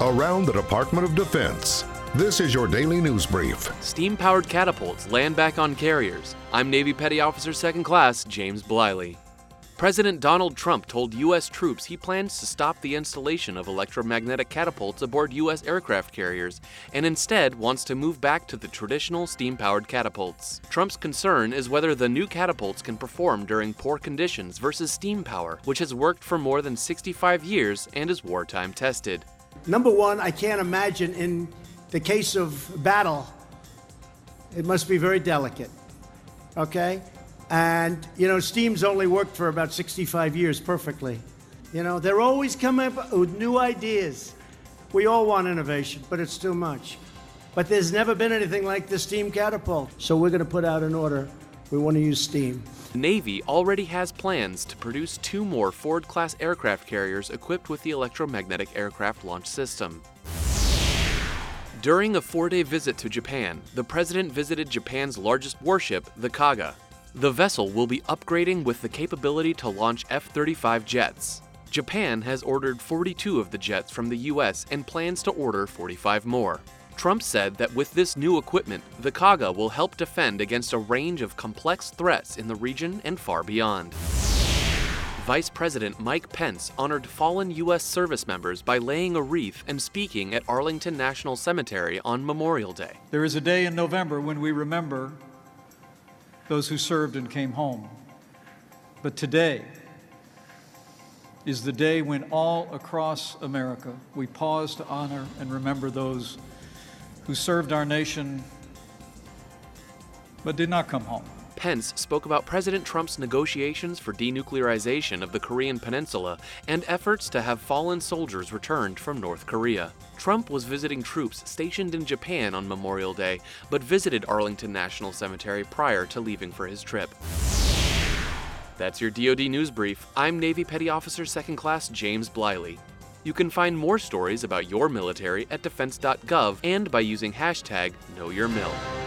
around the Department of Defense. This is your daily news brief. Steam powered catapults land back on carriers. I'm Navy Petty Officer Second Class James Bliley. President Donald Trump told U.S. troops he plans to stop the installation of electromagnetic catapults aboard U.S. aircraft carriers and instead wants to move back to the traditional steam powered catapults. Trump's concern is whether the new catapults can perform during poor conditions versus steam power, which has worked for more than 65 years and is wartime tested. Number one, I can't imagine in the case of battle, it must be very delicate. Okay? And, you know, Steam's only worked for about 65 years perfectly. You know, they're always coming up with new ideas. We all want innovation, but it's too much. But there's never been anything like the Steam catapult. So we're going to put out an order. We want to use Steam. The Navy already has plans to produce two more Ford class aircraft carriers equipped with the electromagnetic aircraft launch system. During a four day visit to Japan, the President visited Japan's largest warship, the Kaga. The vessel will be upgrading with the capability to launch F 35 jets. Japan has ordered 42 of the jets from the US and plans to order 45 more. Trump said that with this new equipment, the Kaga will help defend against a range of complex threats in the region and far beyond. Vice President Mike Pence honored fallen U.S. service members by laying a wreath and speaking at Arlington National Cemetery on Memorial Day. There is a day in November when we remember those who served and came home. But today is the day when all across America we pause to honor and remember those who served our nation but did not come home. Pence spoke about President Trump's negotiations for denuclearization of the Korean Peninsula and efforts to have fallen soldiers returned from North Korea. Trump was visiting troops stationed in Japan on Memorial Day, but visited Arlington National Cemetery prior to leaving for his trip. That's your DoD News Brief. I'm Navy Petty Officer Second Class James Bliley. You can find more stories about your military at defense.gov and by using hashtag KnowYourMil.